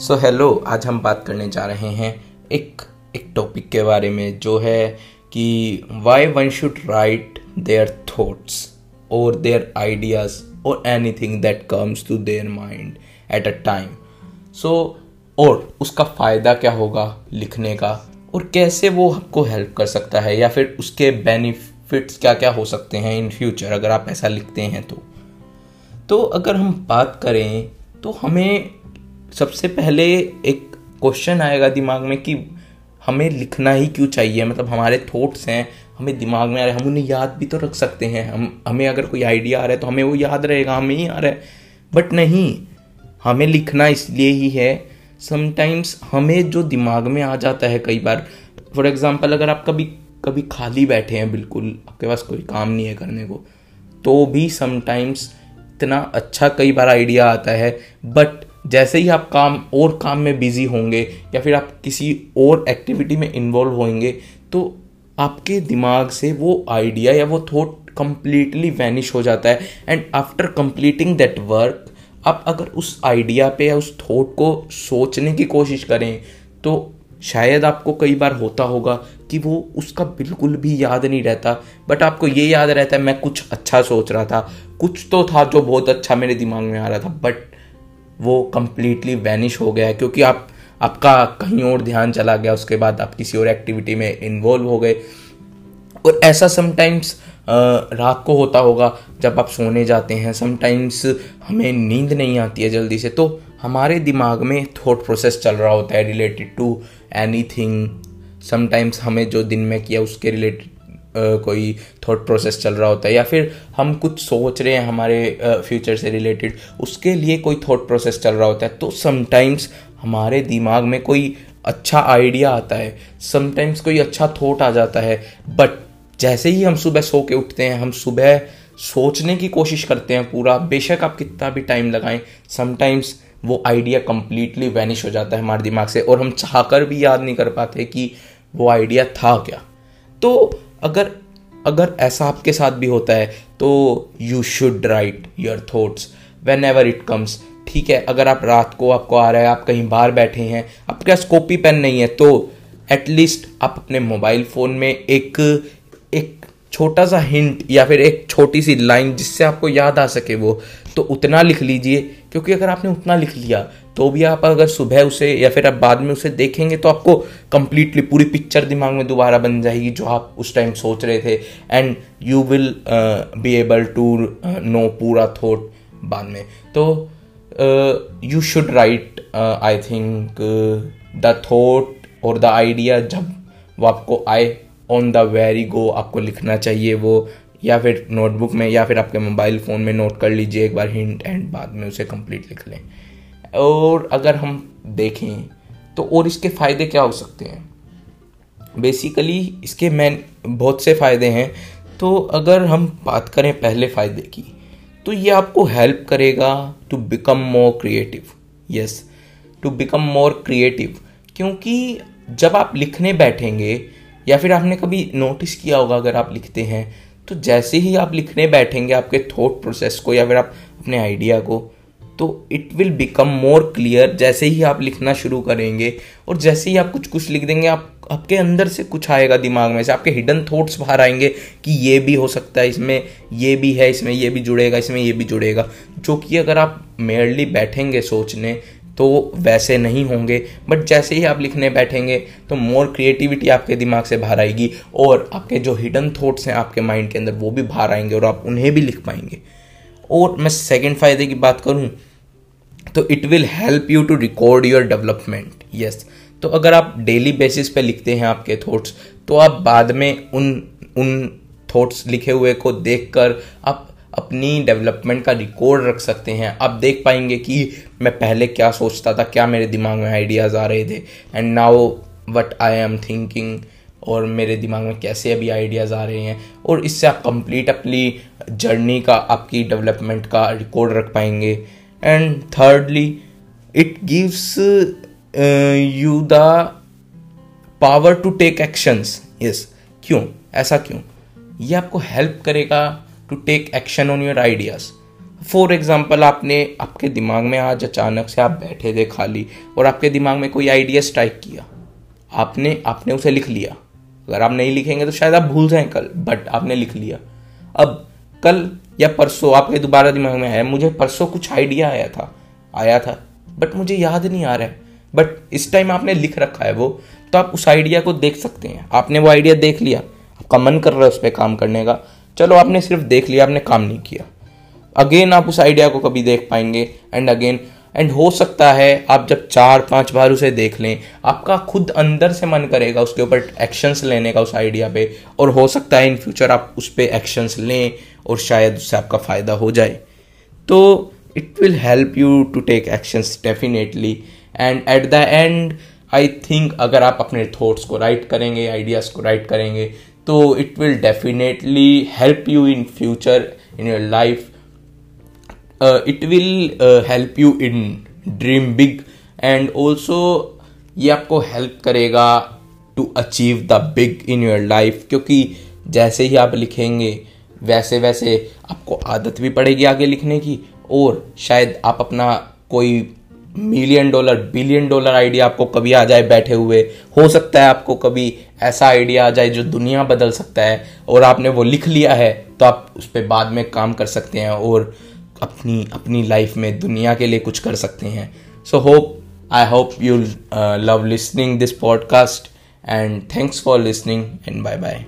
सो so, hello आज हम बात करने जा रहे हैं एक एक टॉपिक के बारे में जो है कि why one should write their thoughts और देयर आइडियाज़ और anything that comes to their mind at a time so और उसका फ़ायदा क्या होगा लिखने का? और कैसे वो आपको हेल्प कर सकता है? या फिर उसके बेनिफिट्स क्या क्या हो सकते हैं इन फ्यूचर अगर आप ऐसा लिखते हैं तो? तो अगर हम बात करें तो हमें सबसे पहले एक क्वेश्चन आएगा दिमाग में कि हमें लिखना ही क्यों चाहिए? मतलब हमारे थॉट्स हैं, हमें दिमाग में आ रहे हैं, हम उन्हें याद भी तो रख सकते हैं। हम, हमें अगर कोई आइडिया आ रहा है तो हमें वो याद रहेगा, हमें ही आ रहा है। बट नहीं, हमें लिखना इसलिए ही है समटाइम्स हमें जो दिमाग में आ जाता है कई बार फॉर एग्ज़ाम्पल अगर आप कभी कभी खाली बैठे हैं, बिल्कुल आपके पास कोई काम नहीं है करने को तो भी समटाइम्स इतना अच्छा कई बार आइडिया आता है बट जैसे ही आप काम, और काम में बिज़ी होंगे या फिर आप किसी और एक्टिविटी में इन्वॉल्व होंगे तो आपके दिमाग से वो आइडिया या वो थॉट कम्प्लीटली वैनिश हो जाता है। And after completing that work आप अगर उस आइडिया पे या उस थॉट को सोचने की कोशिश करें तो शायद आपको कई बार होता होगा कि वो उसका बिल्कुल भी याद नहीं रहता। बट आपको ये याद रहता है, मैं कुछ अच्छा सोच रहा था। कुछ तो था जो बहुत अच्छा मेरे दिमाग में आ रहा था बट वो कम्प्लीटली वैनिश हो गया है, क्योंकि आप, आपका कहीं और ध्यान चला गया, उसके बाद आप किसी और एक्टिविटी में इन्वॉल्व हो गए। और ऐसा समटाइम्स रात को होता होगा, जब आप सोने जाते हैं समटाइम्स हमें नींद नहीं आती है जल्दी से तो हमारे दिमाग में थॉट प्रोसेस चल रहा होता है related to anything sometimes हमें जो दिन में किया, उसके रिलेटेड कोई थॉट प्रोसेस चल रहा होता है, या फिर हम कुछ सोच रहे हैं हमारे फ्यूचर से रिलेटेड उसके लिए कोई थॉट प्रोसेस चल रहा होता है तो समटाइम्स हमारे दिमाग में कोई अच्छा आइडिया आता है समटाइम्स कोई अच्छा थॉट आ जाता है बट जैसे ही हम सुबह सो के उठते हैं, हम सुबह सोचने की कोशिश करते हैं पूरा, बेशक आप कितना भी टाइम लगाएँ समटाइम्स वो आइडिया कम्प्लीटली वैनिश हो जाता है हमारे दिमाग से, और हम चाहकर भी याद नहीं कर पाते कि वो आइडिया था क्या। तो अगर अगर ऐसा आपके साथ भी होता है तो you should write your thoughts whenever it comes ठीक है, अगर आप रात को आपको आ रहा है, आप कहीं बाहर बैठे हैं, आपके पास कॉपी पेन नहीं है तो एटलीस्ट आप अपने मोबाइल फ़ोन में एक एक छोटा सा हिंट या फिर एक छोटी सी लाइन जिससे आपको याद आ सके वो तो उतना लिख लीजिए। क्योंकि अगर आपने उतना लिख लिया तो भी आप अगर सुबह उसे या फिर आप बाद में उसे देखेंगे तो आपको कंप्लीटली पूरी पिक्चर दिमाग में दोबारा बन जाएगी जो आप उस टाइम सोच रहे थे। And you will be able to know पूरा थॉट बाद में। तो you should write I think the thought और द आइडिया जब वो आपको आए ऑन द वेरी गो आपको लिखना चाहिए वो, या फिर नोटबुक में, या फिर आपके मोबाइल फ़ोन में नोट कर लीजिए, एक बार हिंट एंड बाद में उसे कंप्लीट लिख लें। और अगर हम देखें तो और इसके फ़ायदे क्या हो सकते हैं? बेसिकली इसके मैन बहुत से फ़ायदे हैं। तो अगर हम बात करें पहले फ़ायदे की तो ये आपको हेल्प करेगा to become more creative yes to become more creative क्योंकि जब आप लिखने बैठेंगे या फिर आपने कभी नोटिस किया होगा अगर आप लिखते हैं तो जैसे ही आप लिखने बैठेंगे आपके थॉट प्रोसेस को या फिर आप अपने आइडिया को तो it will become more clear जैसे ही आप लिखना शुरू करेंगे। और जैसे ही आप कुछ कुछ लिख देंगे, आप, आपके अंदर से कुछ आएगा दिमाग में से, आपके हिडन थॉट्स बाहर आएँगे कि ये भी हो सकता है इसमें, ये भी है इसमें, ये भी जुड़ेगा, इसमें ये भी जुड़ेगा। जो कि अगर आप मेयरली बैठेंगे सोचने तो वैसे नहीं होंगे बट जैसे ही आप लिखने बैठेंगे तो मोर क्रिएटिविटी आपके दिमाग से बाहर आएगी और आपके जो हिडन थॉट्स हैं आपके माइंड के अंदर वो भी बाहर आएँगे और आप उन्हें भी लिख पाएँगे। और मैं सेकेंड फ़ायदे की बात करूँ तो it will help you to record your development yes तो अगर आप डेली बेसिस पे लिखते हैं आपके थॉट्स तो आप बाद में उन उन थॉट्स लिखे हुए को देखकर आप अपनी डेवलपमेंट का रिकॉर्ड रख सकते हैं। आप देख पाएँगे कि मैं पहले क्या सोचता था, क्या मेरे दिमाग में आइडियाज़ आ रहे थे। And now what I am thinking और मेरे दिमाग में कैसे अभी आइडियाज़ आ रहे हैं। और इससे आप कंप्लीट अपनी जर्नी का, आपकी डेवलपमेंट का रिकॉर्ड रख पाएँगे। And thirdly it gives you the power to take actions yes क्यों? ऐसा क्यों? ये आपको हेल्प करेगा to take action on your ideas for example आपने आपके दिमाग में आज अचानक से आप बैठे थे खाली और आपके दिमाग में कोई आइडिया स्ट्राइक किया। आपने आपने उसे लिख लिया। अगर आप नहीं लिखेंगे तो शायद आप भूल जाएँ कल बट आपने लिख लिया। अब कल या परसों आपके दोबारा दिमाग में आया, मुझे परसों कुछ आइडिया आया था आया था बट मुझे याद नहीं आ रहा है। बट इस टाइम आपने लिख रखा है वो तो आप उस आइडिया को देख सकते हैं। आपने वो आइडिया देख लिया। आपका मन कर रहा है उस पर काम करने का। चलो आपने सिर्फ़ देख लिया, आपने काम नहीं किया। अगेन आप उस आइडिया को कभी देख पाएँगे। एंड अगेन एंड हो सकता है आप जब चार, पाँच बार उसे देख लें, आपका खुद अंदर से मन करेगा उसके ऊपर एक्शंस लेने का उस आइडिया पे। और हो सकता है इन फ्यूचर आप उस पर एक्शंस लें और शायद उससे आपका फ़ायदा हो जाए। तो it will help you to take actions definitely and at the end I think अगर आप अपने थॉट्स को राइट करेंगे आइडियाज़ को राइट करेंगे तो it will definitely help you in future in your life it will help you in dream big and also ये आपको हेल्प करेगा to achieve the big in your life क्योंकि जैसे ही आप लिखेंगे, वैसे वैसे आपको आदत भी पड़ेगी आगे लिखने की और शायद आप अपना कोई million dollar, billion dollar idea आपको कभी आ जाए बैठे हुए। हो सकता है आपको कभी ऐसा आइडिया आ जाए जो दुनिया बदल सकता है और आपने वो लिख लिया है तो आप उस पर बाद में काम कर सकते हैं और अपनी अपनी लाइफ में दुनिया के लिए कुछ कर सकते हैं। So hope I hope you love listening this podcast and thanks for listening and bye bye